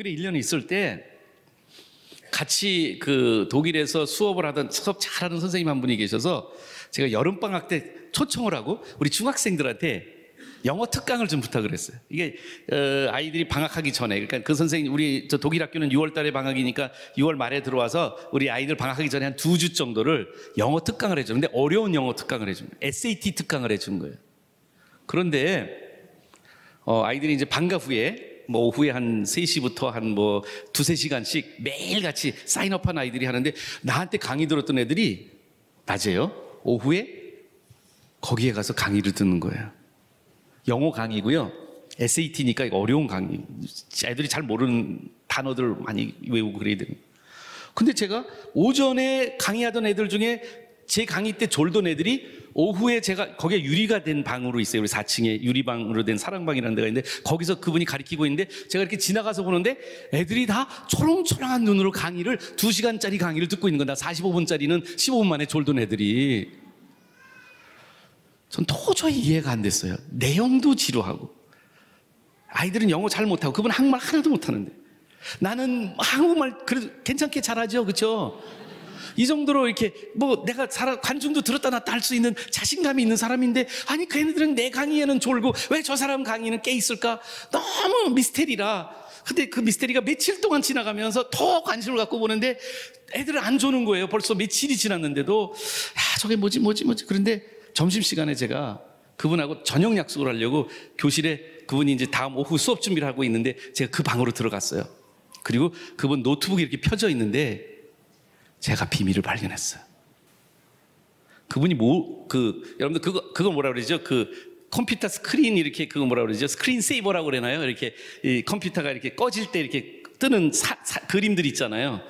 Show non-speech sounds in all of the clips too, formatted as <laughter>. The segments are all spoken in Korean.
독일에 1년 있을 때 같이 그 독일에서 수업을 하던 수업 잘하는 선생님 한 분이 계셔서 제가 여름방학 때 초청을 하고 우리 중학생들한테 영어 특강을 좀 부탁을 했어요. 이게 어, 아이들이 방학하기 전에 그러니까 그 선생님 우리 저 독일 학교는 6월 달에 방학이니까 6월 말에 들어와서 우리 아이들 방학하기 전에 한 두 주 정도를 영어 특강을 해줘. 근데 어려운 영어 특강을 해준 거예요. SAT 특강을 해 준 거예요. 그런데 어, 아이들이 이제 방과 후에 뭐 오후에 한 3시부터 한 뭐 두세 시간씩 매일 같이 사인업한 아이들이 하는데 나한테 강의 들었던 애들이 낮에요. 오후에 거기에 가서 강의를 듣는 거예요. 영어 강의고요. SAT니까 어려운 강의. 애들이 잘 모르는 단어들 많이 외우고 그래야 되는. 근데 제가 오전에 강의하던 애들 중에 제 강의 때 졸던 애들이 오후에 제가 거기에 유리가 된 방으로 있어요. 우리 4층에 유리방으로 된 사랑방이라는 데가 있는데 거기서 그분이 가르치고 있는데 제가 이렇게 지나가서 보는데 애들이 다 초롱초롱한 눈으로 강의를 2시간짜리 강의를 듣고 있는 거다. 45분짜리는 15분 만에 졸던 애들이. 전 도저히 이해가 안 됐어요. 내용도 지루하고. 아이들은 영어 잘 못하고 그분 한국말 하나도 못하는데. 나는 한국말 그래도 괜찮게 잘하죠. 그렇죠? 이 정도로 이렇게 뭐 내가 살아 관중도 들었다 놨다 할 수 있는 자신감이 있는 사람인데 아니 걔네들은 내 강의에는 졸고 왜 저 사람 강의는 깨 있을까? 너무 미스테리라. 근데 그 미스테리가 며칠 동안 지나가면서 더 관심을 갖고 보는데 애들은 안 조는 거예요. 벌써 며칠이 지났는데도 야 저게 뭐지 뭐지 뭐지 그런데 점심 시간에 제가 그분하고 저녁 약속을 하려고 교실에 그분이 이제 다음 오후 수업 준비를 하고 있는데 제가 그 방으로 들어갔어요. 그리고 그분 노트북이 이렇게 펴져 있는데 제가 비밀을 발견했어요. 그분이 뭐, 그, 여러분들 그거, 그거 뭐라 그러죠? 그 컴퓨터 스크린 이렇게 그거 뭐라 그러죠? screen saver라고 그러나요? 이렇게 이 컴퓨터가 이렇게 꺼질 때 이렇게 뜨는 사, 사, 그림들 있잖아요.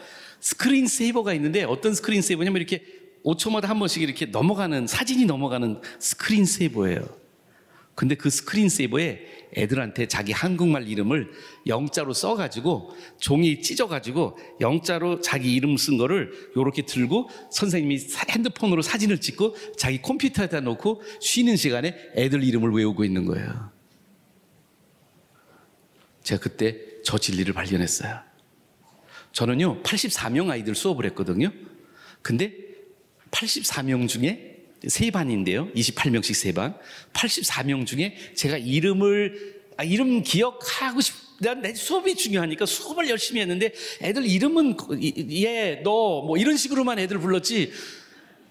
screen saver가 있는데 어떤 screen saver냐면 이렇게 5초마다 한 번씩 이렇게 넘어가는 사진이 넘어가는 screen saver예요. 근데 그 screen saver에 애들한테 자기 한국말 이름을 영자로 써가지고 종이 찢어가지고 영자로 자기 이름 쓴 거를 요렇게 들고 선생님이 핸드폰으로 사진을 찍고 자기 컴퓨터에다 놓고 쉬는 시간에 애들 이름을 외우고 있는 거예요. 제가 그때 저 진리를 발견했어요. 저는요, 84명 아이들 수업을 했거든요. 근데 84명 중에 세 반인데요. 28명씩 세 반. 84명 중에 제가 이름을, 아, 이름 기억하고 싶, 내 수업이 중요하니까 수업을 열심히 했는데 애들 이름은 얘, 너, 뭐 이런 식으로만 애들 불렀지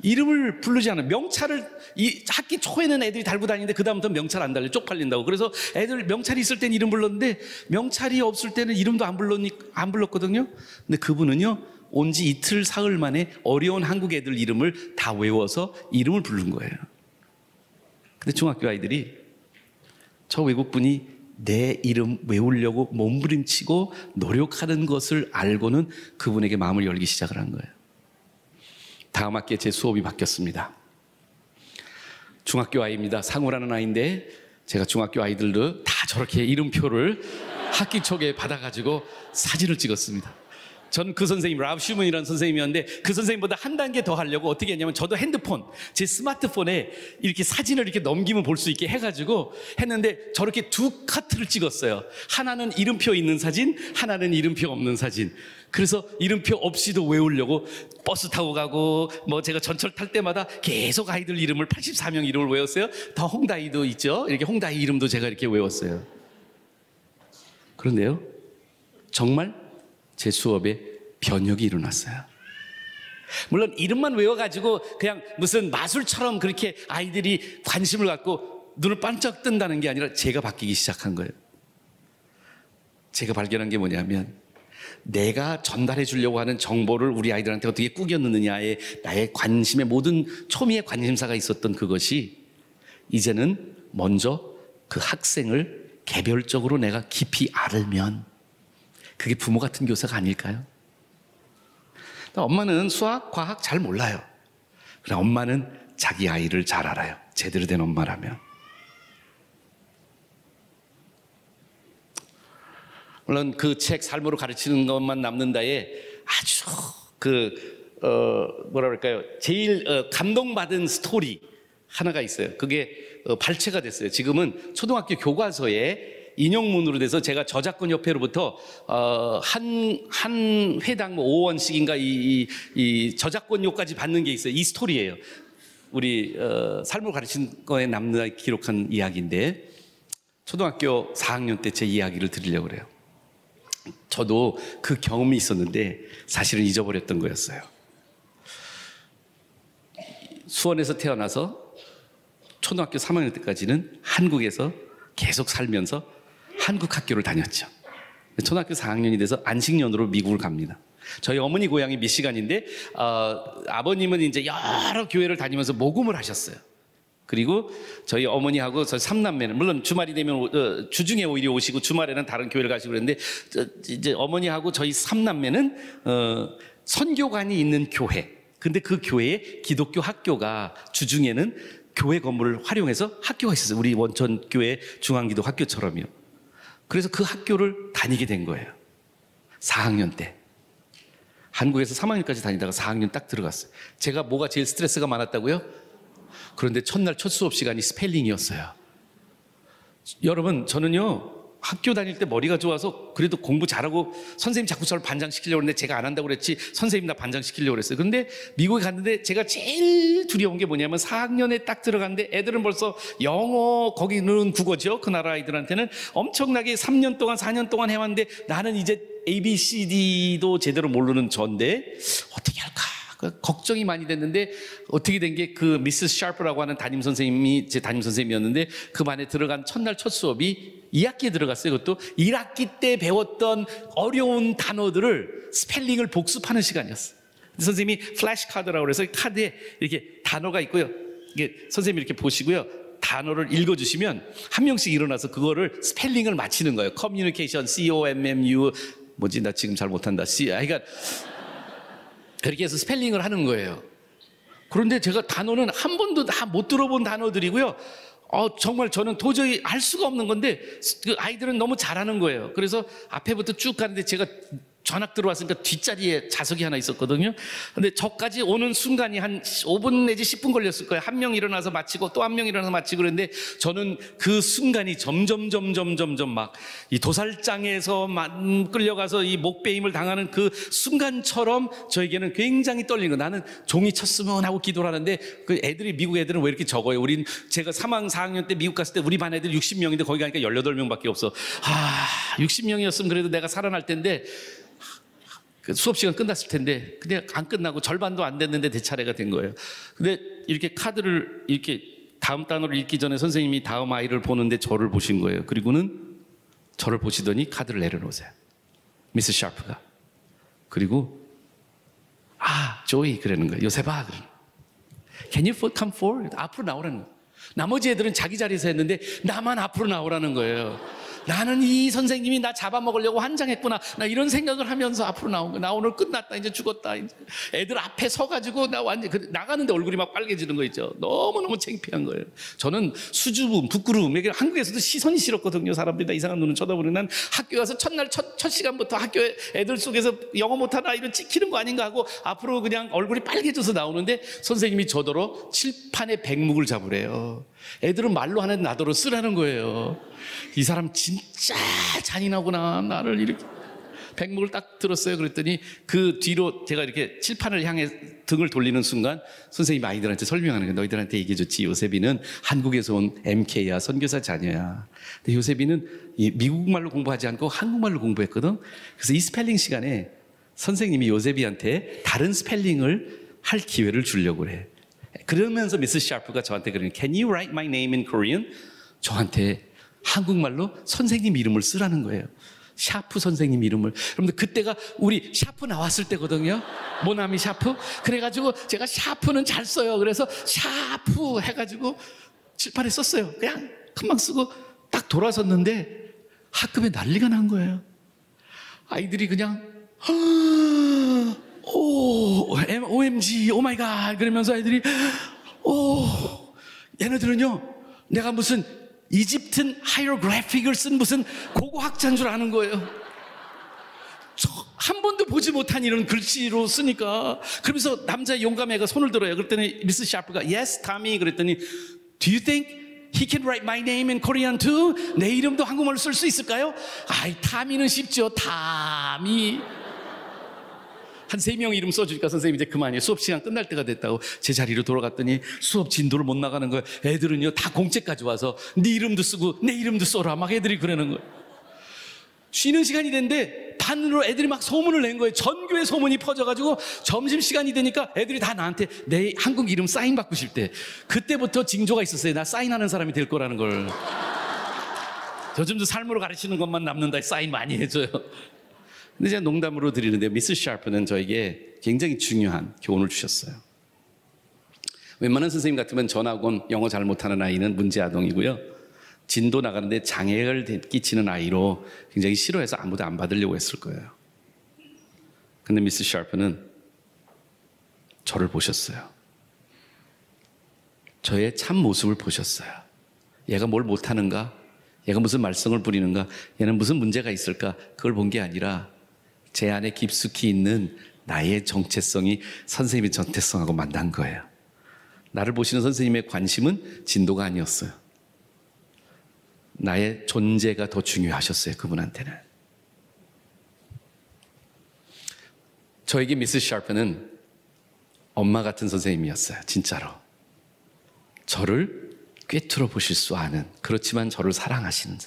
이름을 부르지 않아. 명찰을, 이 학기 초에는 애들이 달고 다니는데 그다음부터 명찰 안 달려. 쪽팔린다고. 그래서 애들 명찰이 있을 땐 이름 불렀는데 명찰이 없을 때는 이름도 안 불렀니, 안 불렀거든요. 근데 그분은요, 온 지 이틀 사흘 만에 어려운 한국 애들 이름을 다 외워서 이름을 부른 거예요. 근데 중학교 아이들이 저 외국분이 내 이름 외우려고 몸부림치고 노력하는 것을 알고는 그분에게 마음을 열기 시작을 한 거예요. 다음 학기에 제 수업이 바뀌었습니다. 중학교 아이입니다. 상우라는 아이인데 제가 중학교 아이들도 다 저렇게 이름표를 학기 초에 받아가지고 사진을 찍었습니다. 전 그 선생님 라브 슈먼이라는 선생님이었는데 그 선생님보다 한 단계 더 하려고 어떻게 했냐면 저도 핸드폰 제 스마트폰에 이렇게 사진을 이렇게 넘기면 볼 수 있게 해가지고 했는데 저렇게 두 컷을 찍었어요. 하나는 이름표 있는 사진, 하나는 이름표 없는 사진. 그래서 이름표 없이도 외우려고 버스 타고 가고 뭐 제가 전철 탈 때마다 계속 아이들 이름을 84명 이름을 외웠어요. 더 홍다이도 있죠. 이렇게 홍다이 이름도 제가 이렇게 외웠어요. 그런데요. 정말 제 수업에 변혁이 일어났어요. 물론 이름만 외워가지고 그냥 무슨 마술처럼 그렇게 아이들이 관심을 갖고 눈을 반짝 뜬다는 게 아니라 제가 바뀌기 시작한 거예요. 제가 발견한 게 뭐냐면 내가 전달해 주려고 하는 정보를 우리 아이들한테 어떻게 꾸겨 넣느냐에 나의 관심의 모든 초미의 관심사가 있었던 그것이 이제는 먼저 그 학생을 개별적으로 내가 깊이 알면 그게 부모 같은 교사가 아닐까요? 엄마는 수학, 과학 잘 몰라요. 그러나 엄마는 자기 아이를 잘 알아요. 제대로 된 엄마라면. 물론 그 책 삶으로 가르치는 것만 남는다에 아주 그, 어, 뭐라 그럴까요. 제일 어, 감동받은 스토리 하나가 있어요. 그게 어, 발췌가 됐어요. 지금은 초등학교 교과서에 인용문으로 돼서 제가 저작권 협회로부터 어, 한, 한 회당 뭐 5원씩인가 이, 이, 이 저작권료까지 받는 게 있어요. 이 스토리예요. 우리 어, 삶을 가르친 거에 남는 기록한 이야기인데 초등학교 4학년 때 제 이야기를 드리려고 그래요. 저도 그 경험이 있었는데 사실은 잊어버렸던 거였어요. 수원에서 태어나서 초등학교 3학년 때까지는 한국에서 계속 살면서 한국 학교를 다녔죠. 초등학교 4학년이 돼서 안식년으로 미국을 갑니다. 저희 어머니 고향이 미시간인데 어, 아버님은 이제 여러 교회를 다니면서 모금을 하셨어요. 그리고 저희 어머니하고 저희 삼남매는 물론 주말이 되면 어, 주중에 오히려 오시고 주말에는 다른 교회를 가시고 그랬는데 저, 이제 어머니하고 저희 삼남매는 어, 선교관이 있는 교회. 근데 그 교회에 기독교 학교가 주중에는 교회 건물을 활용해서 학교가 있었어요. 우리 원천 교회 중앙기도 학교처럼요. 그래서 그 학교를 다니게 된 거예요. 4학년 때. 한국에서 3학년까지 다니다가 4학년 딱 들어갔어요. 제가 뭐가 제일 스트레스가 많았다고요? 그런데 첫날 첫 수업 시간이 스펠링이었어요. 여러분, 저는요, 학교 다닐 때 머리가 좋아서 그래도 공부 잘하고 선생님 자꾸 저를 반장시키려고 했는데 제가 안 한다고 그랬지 선생님 나 반장시키려고 그랬어요. 그런데 미국에 갔는데 제가 제일 두려운 게 뭐냐면 4학년에 딱 들어갔는데 애들은 벌써 영어, 거기는 국어죠. 그 나라 아이들한테는 엄청나게 3년 동안, 4년 동안 해왔는데 나는 이제 ABCD도 제대로 모르는 전데 어떻게 할까? 그 걱정이 많이 됐는데 어떻게 된 게 그 미스 샤프라고 하는 담임 선생님이 제 담임 선생님이었는데 그 반에 들어간 첫날 첫 수업이 2학기에 들어갔어요. 그것도 1학기 때 배웠던 어려운 단어들을 스펠링을 복습하는 시간이었어요. 선생님이 flash card라고 그래서 카드에 이렇게 단어가 있고요. 이게 선생님이 이렇게 보시고요. 단어를 읽어주시면 한 명씩 일어나서 그거를 스펠링을 맞히는 거예요. communication, C O M M U 뭐지 나 지금 잘 못한다. C 아 그러니까 그렇게 해서 스펠링을 하는 거예요. 그런데 제가 단어는 한 번도 다 못 들어본 단어들이고요. 어, 정말 저는 도저히 할 수가 없는 건데 그 아이들은 너무 잘하는 거예요. 그래서 앞에부터 쭉 가는데 제가 전학 들어왔으니까 뒷자리에 자석이 하나 있었거든요. 근데 저까지 오는 순간이 한 5분 내지 10분 걸렸을 거예요. 한 명 일어나서 마치고 또 한 명 일어나서 마치고 그랬는데 저는 그 순간이 점점 점점 점점 막 이 도살장에서 끌려가서 이 목베임을 당하는 그 순간처럼 저에게는 굉장히 떨리는 거. 나는 종이 쳤으면 하고 기도를 하는데 그 애들이 미국 애들은 왜 이렇게 적어요? 우린 제가 3학 4학년 때 미국 갔을 때 우리 반 애들 60명인데 거기 가니까 18명 밖에 없어. 아, 60명이었으면 그래도 내가 살아날 텐데 그 수업 시간 끝났을 텐데 근데 안 끝나고 절반도 안 됐는데 대 차례가 된 거예요. 근데 이렇게 카드를 이렇게 다음 단어를 읽기 전에 선생님이 다음 아이를 보는데 저를 보신 거예요. 그리고는 저를 보시더니 카드를 내려놓으세요. 미스 샤프가. 그리고 아, 조이 그러는 거예요. 요셉아 그러는. Can you come forward? 앞으로 나오라는 거예요. 나머지 애들은 자기 자리에서 했는데 나만 앞으로 나오라는 거예요. 나는 이 선생님이 나 잡아먹으려고 환장했구나. 나 이런 생각을 하면서 앞으로 나온 거 나 오늘 끝났다. 이제 죽었다. 이제 애들 앞에 서가지고 나 완전 그 나가는데 얼굴이 막 빨개지는 거 있죠. 너무 너무 창피한 거예요. 저는 수줍음, 부끄러움. 이게 한국에서도 시선이 싫었거든요. 사람들이 다 이상한 눈을 쳐다보는 난 학교 가서 첫날 첫, 첫 시간부터 학교 애들 속에서 영어 못하나 이런 찍히는 거 아닌가 하고 앞으로 그냥 얼굴이 빨개져서 나오는데 선생님이 저더러 칠판에 백묵을 잡으래요. 애들은 말로 하는 나더러 쓰라는 거예요. 이 사람 진짜 잔인하구나. 나를 이렇게. 백목을 딱 들었어요. 그랬더니 그 뒤로 제가 이렇게 칠판을 향해 등을 돌리는 순간 선생님 아이들한테 설명하는 거예요. 너희들한테 얘기해줬지. 요셉이는 한국에서 온 MK야. 선교사 자녀야. 근데 요셉이는 미국말로 공부하지 않고 한국말로 공부했거든. 그래서 이 스펠링 시간에 선생님이 요셉이한테 다른 스펠링을 할 기회를 주려고 그래. 그러면서 미스 샤프가 저한테 그러는 Can you write my name in Korean? 저한테 한국말로 선생님 이름을 쓰라는 거예요. 샤프 선생님 이름을. 여러분들 그때가 우리 샤프 나왔을 때거든요. 모나미 샤프. 그래가지고 제가 샤프는 잘 써요. 그래서 샤프 해가지고 칠판에 썼어요. 그냥 금방 쓰고 딱 돌아섰는데 학급에 난리가 난 거예요. 아이들이 그냥 오, OMG, oh my God 그러면서 아이들이 오, 얘네들은요 내가 무슨 이집트 hieroglyphic을 쓴 무슨 고고학자인 줄 아는 거예요. 한 번도 보지 못한 이런 글씨로 쓰니까 그러면서 남자 용감한 애가 손을 들어요. 그랬더니 미스 샤프가 yes, 타미 그랬더니 do you think He can write my name in Korean too. 내 이름도 한국말로 쓸 수 있을까요? 아이, 타미는 쉽죠. 타미. 한 세 명 이름 써주니까 선생님 이제 그만이에요. 수업 시간 끝날 때가 됐다고 제 자리로 돌아갔더니 수업 진도를 못 나가는 거예요. 애들은요 다 공채까지 와서 네 이름도 쓰고 내 이름도 써라 막 애들이 그러는 거예요. 쉬는 시간이 됐는데 반으로 애들이 막 소문을 낸 거예요. 전교에 소문이 퍼져가지고 점심 시간이 되니까 애들이 다 나한테 내 한국 이름 사인 받고 싶대 그때부터 징조가 있었어요. 나 사인하는 사람이 될 거라는 걸. <laughs> 요즘도 삶으로 가르치는 것만 남는다. 사인 많이 해줘요. 근데 제가 농담으로 드리는데 미스 샤프는 저에게 굉장히 중요한 교훈을 주셨어요. 웬만한 선생님 같으면 전학온 영어 잘 못하는 아이는 문제 아동이고요. 진도 나가는데 장애를 끼치는 아이로 굉장히 싫어해서 아무도 안 받으려고 했을 거예요. 근데 미스 샤프는 저를 보셨어요. 저의 참 모습을 보셨어요. 얘가 뭘 못하는가? 얘가 무슨 말썽을 부리는가? 얘는 무슨 문제가 있을까? 그걸 본 게 아니라 제 안에 깊숙이 있는 나의 정체성이 선생님의 정체성하고 만난 거예요. 나를 보시는 선생님의 관심은 진도가 아니었어요. 나의 존재가 더 중요하셨어요. 그분한테는. 저에게 미스 샤프는 엄마 같은 선생님이었어요. 진짜로. 저를 꿰뚫어 보실 수 아는, 그렇지만 저를 사랑하시는.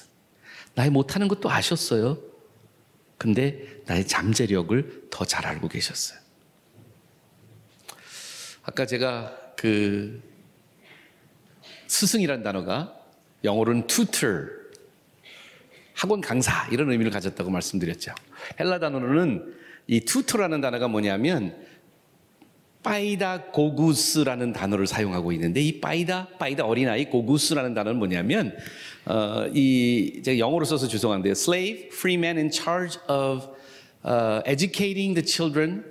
나의 못하는 것도 아셨어요. 근데 나의 잠재력을 더 잘 알고 계셨어요. 아까 제가 그 스승이란 단어가 영어로는 tutor, 학원 강사 이런 의미를 가졌다고 말씀드렸죠. 헬라 단어로는 이 tutor라는 단어가 뭐냐면 파이다 고구스라는 단어를 사용하고 있는데 이 파이다 파이다 어린아이 고구스라는 단어는 뭐냐면 어, 이 제가 영어로 써서 죄송한데요. slave, free man in charge of uh, educating the children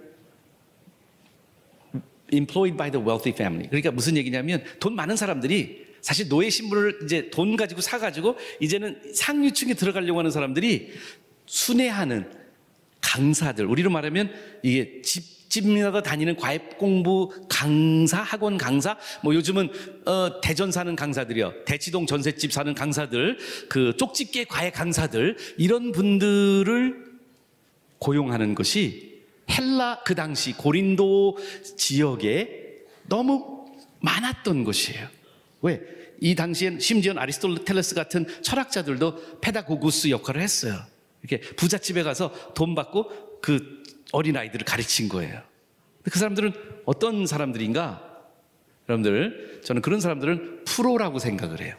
employed by the wealthy family. 그러니까 무슨 얘기냐면 돈 많은 사람들이 사실 노예 신분을 이제 돈 가지고 사 가지고 이제는 상류층에 들어가려고 하는 사람들이 순회하는 강사들. 우리로 말하면 이게 집집마다 다니는 과외 공부 강사, 학원 강사, 뭐 요즘은 어, 대전 사는 강사들이요, 대치동 전셋집 사는 강사들, 그 쪽집게 과외 강사들 이런 분들을 고용하는 것이 헬라 그 당시 고린도 지역에 너무 많았던 것이에요. 왜? 이 당시엔 심지어 아리스토텔레스 같은 철학자들도 페다고구스 역할을 했어요. 이렇게 부잣집에 가서 돈 받고 그 어린아이들을 가르친 거예요. 그 사람들은 어떤 사람들인가? 여러분들, 저는 그런 사람들은 프로라고 생각을 해요.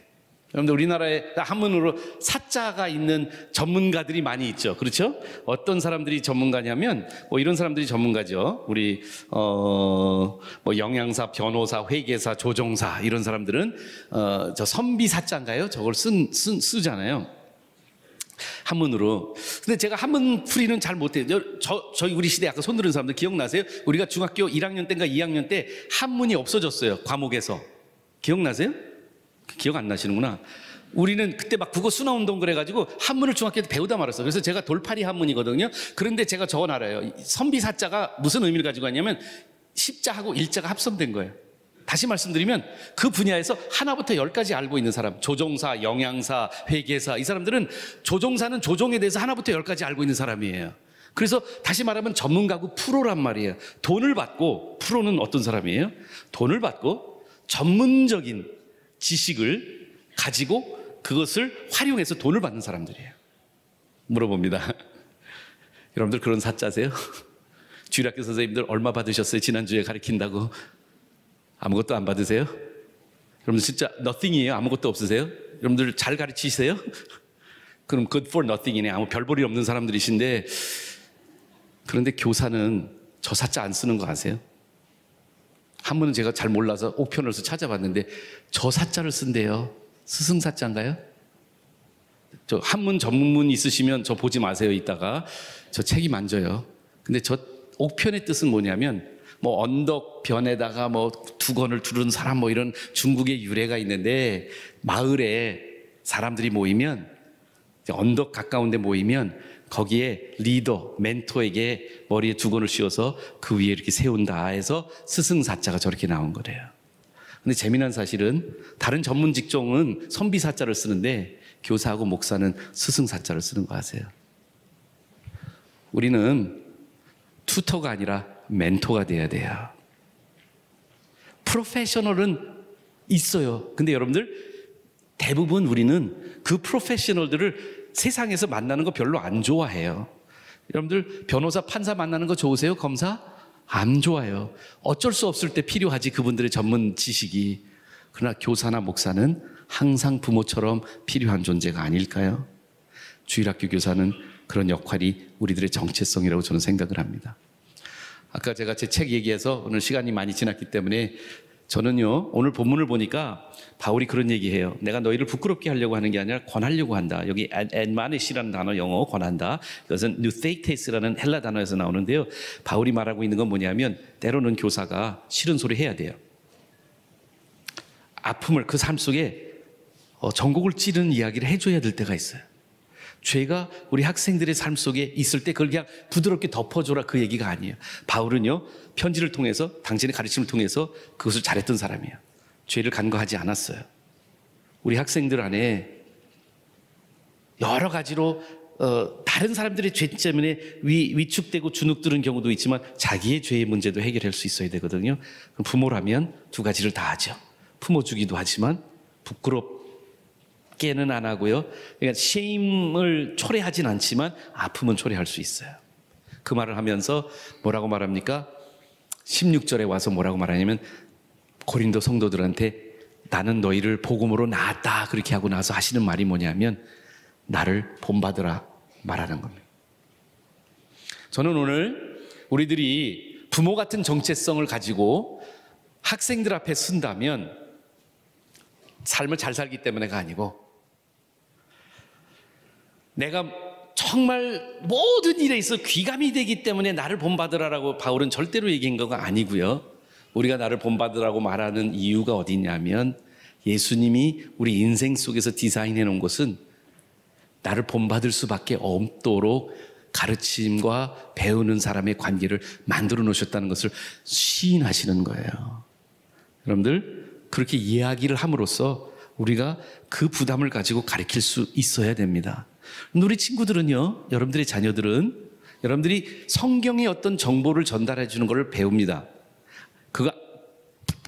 여러분들 우리나라에 한문으로 사자가 있는 전문가들이 많이 있죠. 그렇죠? 어떤 사람들이 전문가냐면 뭐 이런 사람들이 전문가죠. 우리 어 뭐 영양사, 변호사, 회계사, 조종사 이런 사람들은 어 저 선비 사자인가요? 저걸 쓴, 쓴 쓰잖아요. 한문으로. 근데 제가 한문 풀이는 잘 못해요. 저, 저희 우리 시대 아까 손 들은 사람들 기억나세요? 우리가 중학교 1학년 때인가 2학년 때 한문이 없어졌어요. 과목에서. 기억나세요? 기억 안 나시는구나. 우리는 그때 막 국어 순화 운동 그래가지고 한문을 중학교 때 배우다 말았어. 그래서 제가 돌팔이 한문이거든요. 그런데 제가 적어 알아요. 선비사자가 무슨 의미를 가지고 왔냐면 십자하고 일자가 합성된 거예요. 다시 말씀드리면 그 분야에서 하나부터 열까지 알고 있는 사람, 조종사, 영양사, 회계사, 이 사람들은 조종사는 조종에 대해서 하나부터 열까지 알고 있는 사람이에요. 그래서 다시 말하면 전문가고 프로란 말이에요. 돈을 받고, 프로는 어떤 사람이에요? 돈을 받고 전문적인 지식을 가지고 그것을 활용해서 돈을 받는 사람들이에요. 물어봅니다. <laughs> 여러분들 그런 사자세요? <laughs> 주일학교 선생님들 얼마 받으셨어요? 지난주에 가르친다고. 아무것도 안 받으세요? 여러분들 진짜 nothing이에요? 아무것도 없으세요? 여러분들 잘 가르치세요? <laughs> 그럼 good for nothing이네. 아무 별볼이 없는 사람들이신데 그런데 교사는 저 사자 안 쓰는 거 아세요? 한문은 제가 잘 몰라서 옥편을서 찾아봤는데 저 사자를 쓴대요. 스승 사자인가요? 저 한문 전문문 있으시면 저 보지 마세요. 이따가 저 책이 만져요. 근데 저 옥편의 뜻은 뭐냐면 뭐 언덕변에다가 뭐 두건을 두른 사람 뭐 이런 중국의 유래가 있는데 마을에 사람들이 모이면 언덕 가까운데 모이면 거기에 리더, 멘토에게 머리에 두건을 씌워서 그 위에 이렇게 세운다 해서 스승사자가 저렇게 나온 거래요. 근데 재미난 사실은 다른 전문 직종은 선비사자를 쓰는데 교사하고 목사는 스승사자를 쓰는 거 아세요? 우리는 투터가 아니라 멘토가 돼야 돼요. 프로페셔널은 있어요. 근데 여러분들 대부분 우리는 그 프로페셔널들을 세상에서 만나는 거 별로 안 좋아해요. 여러분들 변호사, 판사 만나는 거 좋으세요? 검사? 안 좋아요. 어쩔 수 없을 때 필요하지 그분들의 전문 지식이. 그러나 교사나 목사는 항상 부모처럼 필요한 존재가 아닐까요? 주일학교 교사는 그런 역할이 우리들의 정체성이라고 저는 생각을 합니다. 아까 제가 제 책 얘기해서 오늘 시간이 많이 지났기 때문에 저는요 오늘 본문을 보니까 바울이 그런 얘기해요. 내가 너희를 부끄럽게 하려고 하는 게 아니라 권하려고 한다. 여기 엔마네시라는 단어 영어 권한다. 이것은 뉴테이테스라는 헬라 단어에서 나오는데요. 바울이 말하고 있는 건 뭐냐면 때로는 교사가 싫은 소리 해야 돼요. 아픔을 그 삶 속에 어, 전곡을 찌르는 이야기를 해줘야 될 때가 있어요. 죄가 우리 학생들의 삶 속에 있을 때 그걸 그냥 부드럽게 덮어줘라 그 얘기가 아니에요. 바울은요, 편지를 통해서, 당신의 가르침을 통해서 그것을 잘했던 사람이에요. 죄를 간과하지 않았어요. 우리 학생들 안에 여러 가지로 어, 다른 사람들의 죄 때문에 위, 위축되고 주눅드는 경우도 있지만 자기의 죄의 문제도 해결할 수 있어야 되거든요. 부모라면 두 가지를 다 하죠. 품어주기도 하지만 부끄럽 게는 안 하고요. 그러니까 쉐임을 초래하진 않지만 아픔은 초래할 수 있어요. 그 말을 하면서 뭐라고 말합니까? 16절에 와서 뭐라고 말하냐면 고린도 성도들한테 나는 너희를 복음으로 낳았다 그렇게 하고 나서 하시는 말이 뭐냐면 나를 본받으라 말하는 겁니다. 저는 오늘 우리들이 부모 같은 정체성을 가지고 학생들 앞에 쓴다면 삶을 잘 살기 때문에가 아니고 내가 정말 모든 일에 있어 귀감이 되기 때문에 나를 본받으라라고 바울은 절대로 얘기한 거가 아니고요. 우리가 나를 본받으라고 말하는 이유가 어디냐면 예수님이 우리 인생 속에서 디자인해 놓은 것은 나를 본받을 수밖에 없도록 가르침과 배우는 사람의 관계를 만들어 놓으셨다는 것을 시인하시는 거예요. 여러분들, 그렇게 이야기를 함으로써 우리가 그 부담을 가지고 가르칠 수 있어야 됩니다. 우리 친구들은요, 여러분들의 자녀들은 여러분들이 성경의 어떤 정보를 전달해 주는 것을 배웁니다. 그거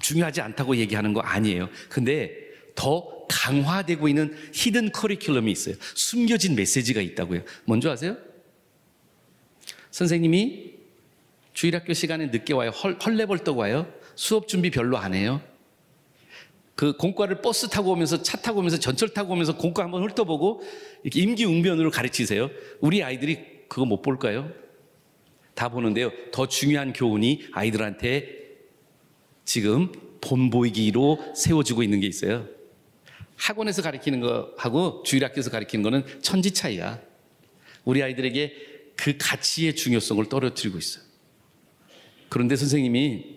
중요하지 않다고 얘기하는 거 아니에요. 근데 더 강화되고 있는 hidden 커리큘럼이 있어요. 숨겨진 메시지가 있다고요. 뭔지 아세요? 선생님이 주일학교 시간에 늦게 와요. 헐, 헐레벌떡 와요. 수업 준비 별로 안 해요. 그 공과를 버스 타고 오면서 차 타고 오면서 전철 타고 오면서 공과 한번 훑어보고 이렇게 임기응변으로 가르치세요. 우리 아이들이 그거 못 볼까요? 다 보는데요. 더 중요한 교훈이 아이들한테 지금 본보이기로 세워지고 있는 게 있어요. 학원에서 가르치는 거하고 주일학교에서 가르치는 거는 천지 차이야. 우리 아이들에게 그 가치의 중요성을 떨어뜨리고 있어요. 그런데 선생님이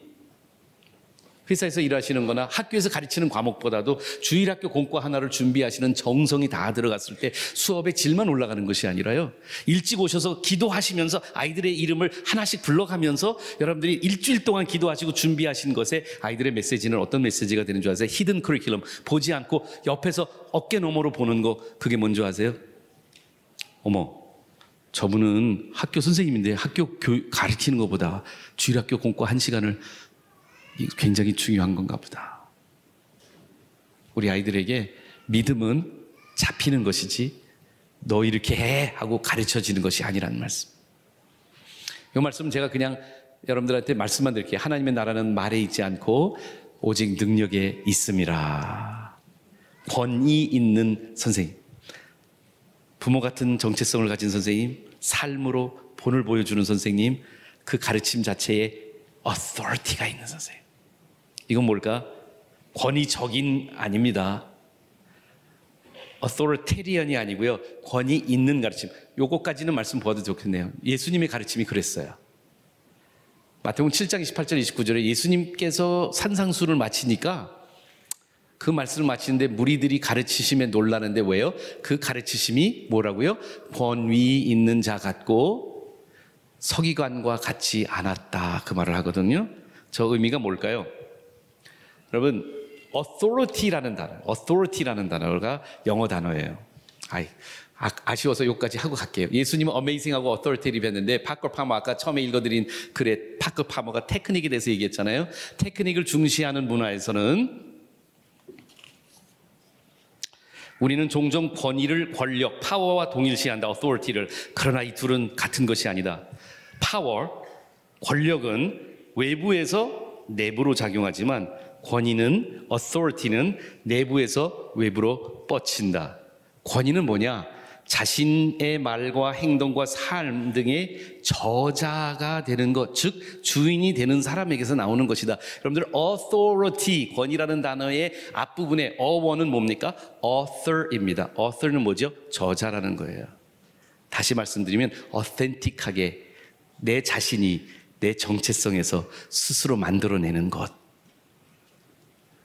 회사에서 일하시는 거나 학교에서 가르치는 과목보다도 주일학교 공과 하나를 준비하시는 정성이 다 들어갔을 때 수업의 질만 올라가는 것이 아니라요. 일찍 오셔서 기도하시면서 아이들의 이름을 하나씩 불러가면서 여러분들이 일주일 동안 기도하시고 준비하신 것에 아이들의 메시지는 어떤 메시지가 되는 줄 아세요? 히든 커리큘럼. 보지 않고 옆에서 어깨 너머로 보는 거 그게 뭔지 아세요? 어머, 저분은 학교 선생님인데 학교 교 가르치는 것보다 주일학교 공과 한 시간을 굉장히 중요한 건가 보다. 우리 아이들에게 믿음은 잡히는 것이지 너 이렇게 해 하고 가르쳐지는 것이 아니라는 말씀. 이 말씀은 제가 그냥 여러분들한테 말씀만 드릴게요. 하나님의 나라는 말에 있지 않고 오직 능력에 있음이라. 권위 있는 선생님. 부모 같은 정체성을 가진 선생님, 삶으로 본을 보여주는 선생님, 그 가르침 자체에 authority가 있는 선생님. 이건 뭘까? 권위적인 아닙니다. authoritarian이 아니고요. 권위 있는 가르침. 요거까지는 말씀 보아도 좋겠네요. 예수님의 가르침이 그랬어요. 마태복음 7장 28절 29절에 예수님께서 산상수를 마치니까 그 말씀을 마치는데 무리들이 가르치심에 놀라는데 왜요? 그 가르치심이 뭐라고요? 권위 있는 자 같고 서기관과 같지 않았다. 그 말을 하거든요. 저 의미가 뭘까요? 여러분, authority라는 단어, authority라는 단어가 영어 단어예요. 아이, 아, 쉬워서 여기까지 하고 갈게요. 예수님은 amazing하고 authoritative 했는데 파커 파머 아까 처음에 읽어드린 글에 파커 파머가 테크닉에 대해서 얘기했잖아요. 테크닉을 중시하는 문화에서는 우리는 종종 권위를 권력, 파워와 동일시한다. authority를. 그러나 이 둘은 같은 것이 아니다. 파워, 권력은 외부에서 내부로 작용하지만 권위는 authority는 내부에서 외부로 뻗친다. 권위는 뭐냐? 자신의 말과 행동과 삶 등의 저자가 되는 것, 즉 주인이 되는 사람에게서 나오는 것이다. 여러분들 authority 권위라는 단어의 앞부분에 어원은 뭡니까? author입니다. author는 뭐죠? 저자라는 거예요. 다시 말씀드리면 authentic하게 내 자신이 내 정체성에서 스스로 만들어내는 것.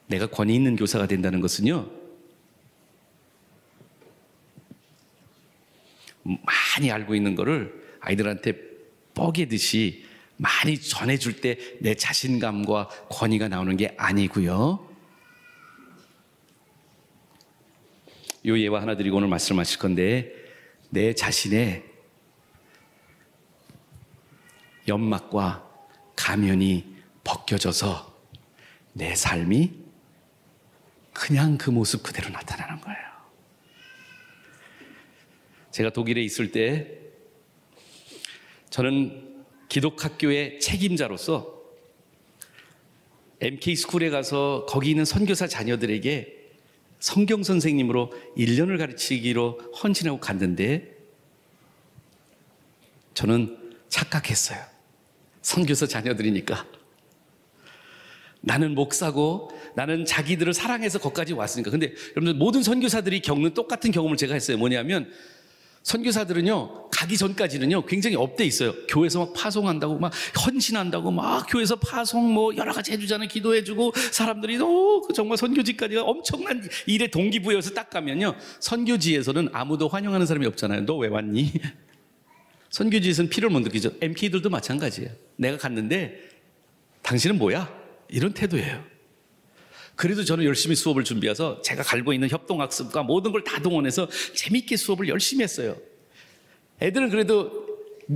내가 권위 있는 교사가 된다는 것은요. 많이 알고 있는 거를 아이들한테 뻐개듯이 많이 전해줄 때 내 자신감과 권위가 나오는 게 아니고요. 요 예화 하나 드리고 오늘 말씀하실 건데 내 자신의 연막과 가면이 벗겨져서 내 삶이 그냥 그 모습 그대로 나타나는 거예요. 제가 독일에 있을 때 저는 기독학교의 책임자로서 MK 스쿨에 가서 거기 있는 선교사 자녀들에게 성경 선생님으로 1년을 가르치기로 헌신하고 갔는데 저는 착각했어요. 선교사 자녀들이니까. 나는 목사고 나는 자기들을 사랑해서 거기까지 왔으니까. 근데 여러분들 모든 선교사들이 겪는 똑같은 경험을 제가 했어요. 뭐냐면 선교사들은요 가기 전까지는요 굉장히 up돼 있어요. 교회에서 막 파송한다고 막 헌신한다고 막 교회에서 파송 뭐 여러 가지 해주잖아요. 기도해주고 사람들이 오그 정말 선교지까지 엄청난 일에 동기부여해서 딱 가면요 선교지에서는 아무도 환영하는 사람이 없잖아요. 너 왜 왔니? <laughs> 선교지에서는 필요를 못 느끼죠. MK들도 마찬가지예요. 내가 갔는데 당신은 뭐야? 이런 태도예요. 그래도 저는 열심히 수업을 준비해서 제가 갈고 있는 협동학습과 모든 걸 다 동원해서 재밌게 수업을 열심히 했어요. 애들은 그래도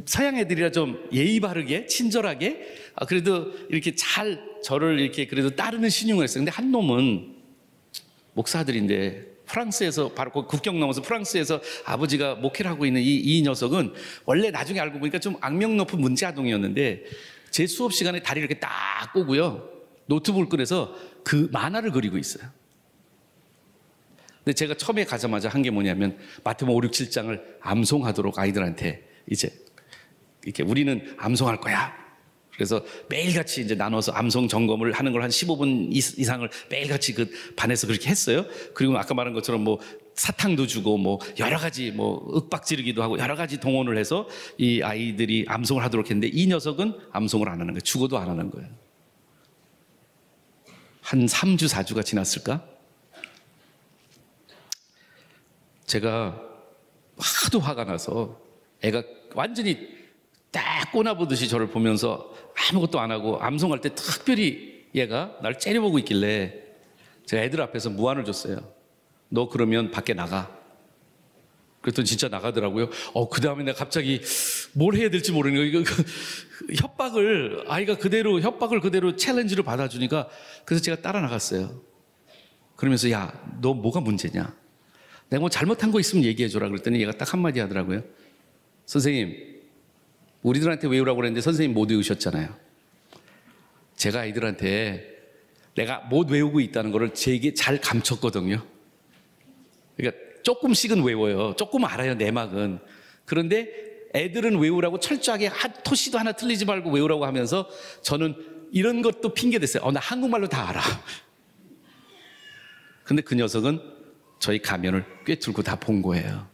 서양 애들이라 좀 예의 바르게 친절하게 아, 그래도 이렇게 잘 저를 이렇게 그래도 따르는 신용을 했어요. 근데 한 놈은 목사들인데 프랑스에서 바로 그 국경 넘어서 프랑스에서 아버지가 목회를 하고 있는 이, 이 녀석은 원래 나중에 알고 보니까 좀 악명 높은 문제 아동이었는데 제 수업 시간에 다리를 이렇게 딱 꼬고요. 노트북을 꺼내서 그 만화를 그리고 있어요. 근데 제가 처음에 가자마자 한 게 뭐냐면 마태복음 5, 6, 7장을 암송하도록 아이들한테 이제 이렇게 우리는 암송할 거야. 그래서 매일같이 이제 나눠서 암송 점검을 하는 걸 한 15분 이상을 매일같이 그 반에서 그렇게 했어요. 그리고 아까 말한 것처럼 뭐 사탕도 주고 뭐 여러 가지 뭐 윽박 지르기도 하고 여러 가지 동원을 해서 이 아이들이 암송을 하도록 했는데 이 녀석은 암송을 안 하는 거예요. 죽어도 안 하는 거예요. 한 3주, 4주가 지났을까? 제가 하도 화가 나서 애가 완전히 딱 꼬나보듯이 저를 보면서 아무것도 안 하고 암송할 때 특별히 얘가 날 째려보고 있길래 제가 애들 앞에서 무안을 줬어요. 너 그러면 밖에 나가. 그랬더니 진짜 나가더라고요. 어, 그 다음에 내가 갑자기 뭘 해야 될지 모르는 거예요. 협박을, 아이가 그대로, 협박을 그대로 챌린지를 받아주니까 그래서 제가 따라 나갔어요. 그러면서 야, 너 뭐가 문제냐? 내가 뭐 잘못한 거 있으면 얘기해줘라. 그랬더니 얘가 딱 한마디 하더라고요. 선생님, 우리들한테 외우라고 그랬는데 선생님 못 외우셨잖아요. 제가 아이들한테 내가 못 외우고 있다는 거를 제게 잘 감췄거든요. 그러니까 조금씩은 외워요. 조금 알아요, 내막은. 그런데 애들은 외우라고 철저하게 토시도 하나 틀리지 말고 외우라고 하면서 저는 이런 것도 핑계 댔어요. 어, 나 한국말로 다 알아. 근데 그 녀석은 저희 가면을 꿰뚫고 다 본 거예요.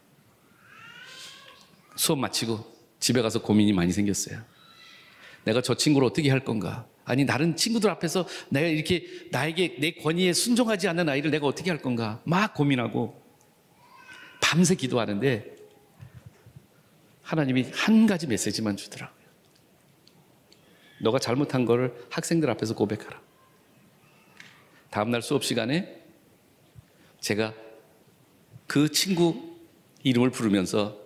수업 마치고 집에 가서 고민이 많이 생겼어요. 내가 저 친구를 어떻게 할 건가? 아니, 다른 친구들 앞에서 내가 이렇게 나에게 내 권위에 순종하지 않는 아이를 내가 어떻게 할 건가? 막 고민하고 밤새 기도하는데 하나님이 한 가지 메시지만 주더라고요. 너가 잘못한 거를 학생들 앞에서 고백하라. 다음날 수업 시간에 제가 그 친구 이름을 부르면서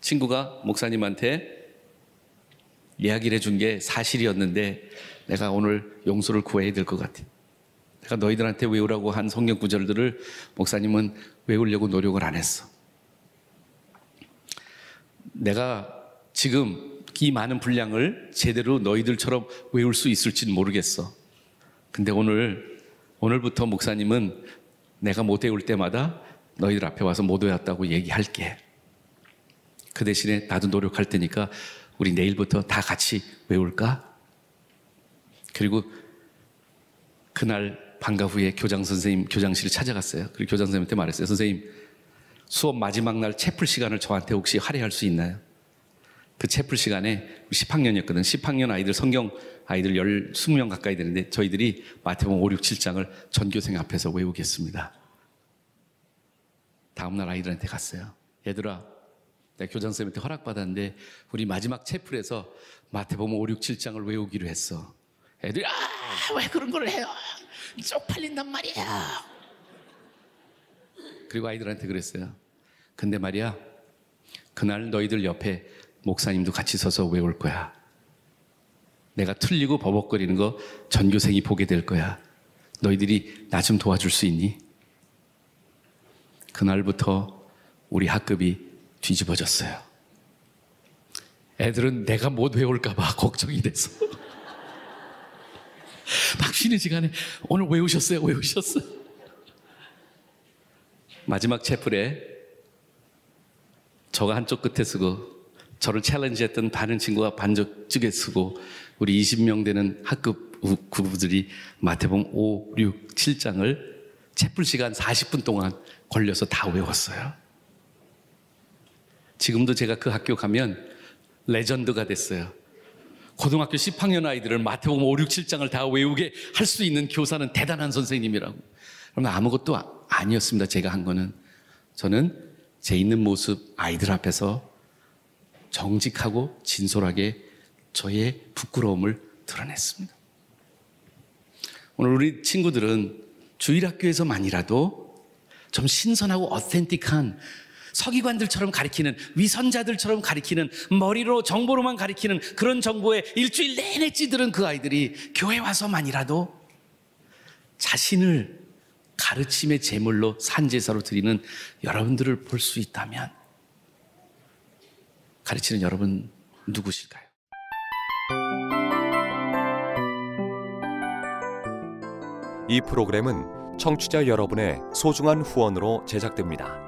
친구가 목사님한테 이야기를 해준 게 사실이었는데 내가 오늘 용서를 구해야 될 것 같아. 내가 너희들한테 외우라고 한 성경 구절들을 목사님은 외우려고 노력을 안 했어. 내가 지금 이 많은 분량을 제대로 너희들처럼 외울 수 있을지는 모르겠어. 근데 오늘, 오늘부터 목사님은 내가 못 외울 때마다 너희들 앞에 와서 못 외웠다고 얘기할게. 그 대신에 나도 노력할 테니까 우리 내일부터 다 같이 외울까? 그리고 그날 방과 후에 교장 선생님 교장실을 찾아갔어요. 그리고 교장 선생님한테 말했어요. 선생님, 수업 마지막 날 채플 시간을 저한테 혹시 할애할 수 있나요? 그 채플 시간에 10학년이었거든. 10학년 아이들 성경 아이들 10, 20명 가까이 되는데 저희들이 마태복음 5, 6, 7장을 전교생 앞에서 외우겠습니다. 다음날 아이들한테 갔어요. 얘들아, 내가 교장 선생님한테 허락받았는데 우리 마지막 채플에서 마태복음 5, 6, 7장을 외우기로 했어. 애들이 아, 왜 그런 걸 해요? 쪽팔린단 말이야. 그리고 아이들한테 그랬어요. 근데 말이야, 그날 너희들 옆에 목사님도 같이 서서 외울 거야. 내가 틀리고 버벅거리는 거 전교생이 보게 될 거야. 너희들이 나 좀 도와줄 수 있니? 그날부터 우리 학급이 뒤집어졌어요. 애들은 내가 못 외울까봐 <laughs> 걱정이 돼서. 막 쉬는 시간에 오늘 외우셨어요? 외우셨어요? 마지막 채플에 저가 한쪽 끝에 쓰고 저를 챌린지했던 다른 친구가 반쪽에 쓰고 우리 20명 되는 학급 구부들이 마태복음 5, 6, 7장을 채플 시간 40분 동안 걸려서 다 외웠어요. 지금도 제가 그 학교 가면 레전드가 됐어요. 고등학교 10학년 아이들을 마태복음 5, 6, 7장을 다 외우게 할 수 있는 교사는 대단한 선생님이라고. 그러면 아무것도 아니었습니다. 제가 한 거는. 저는 제 있는 모습 아이들 앞에서 정직하고 진솔하게 저의 부끄러움을 드러냈습니다. 오늘 우리 친구들은 주일학교에서만이라도 좀 신선하고 어센틱한 서기관들처럼 가리키는 위선자들처럼 가리키는 머리로 정보로만 가리키는 그런 정보에 일주일 내내 찌들은 그 아이들이 교회 와서만이라도 자신을 가르침의 제물로 산제사로 드리는 여러분들을 볼 수 있다면 가르치는 여러분 누구실까요? 이 프로그램은 청취자 여러분의 소중한 후원으로 제작됩니다.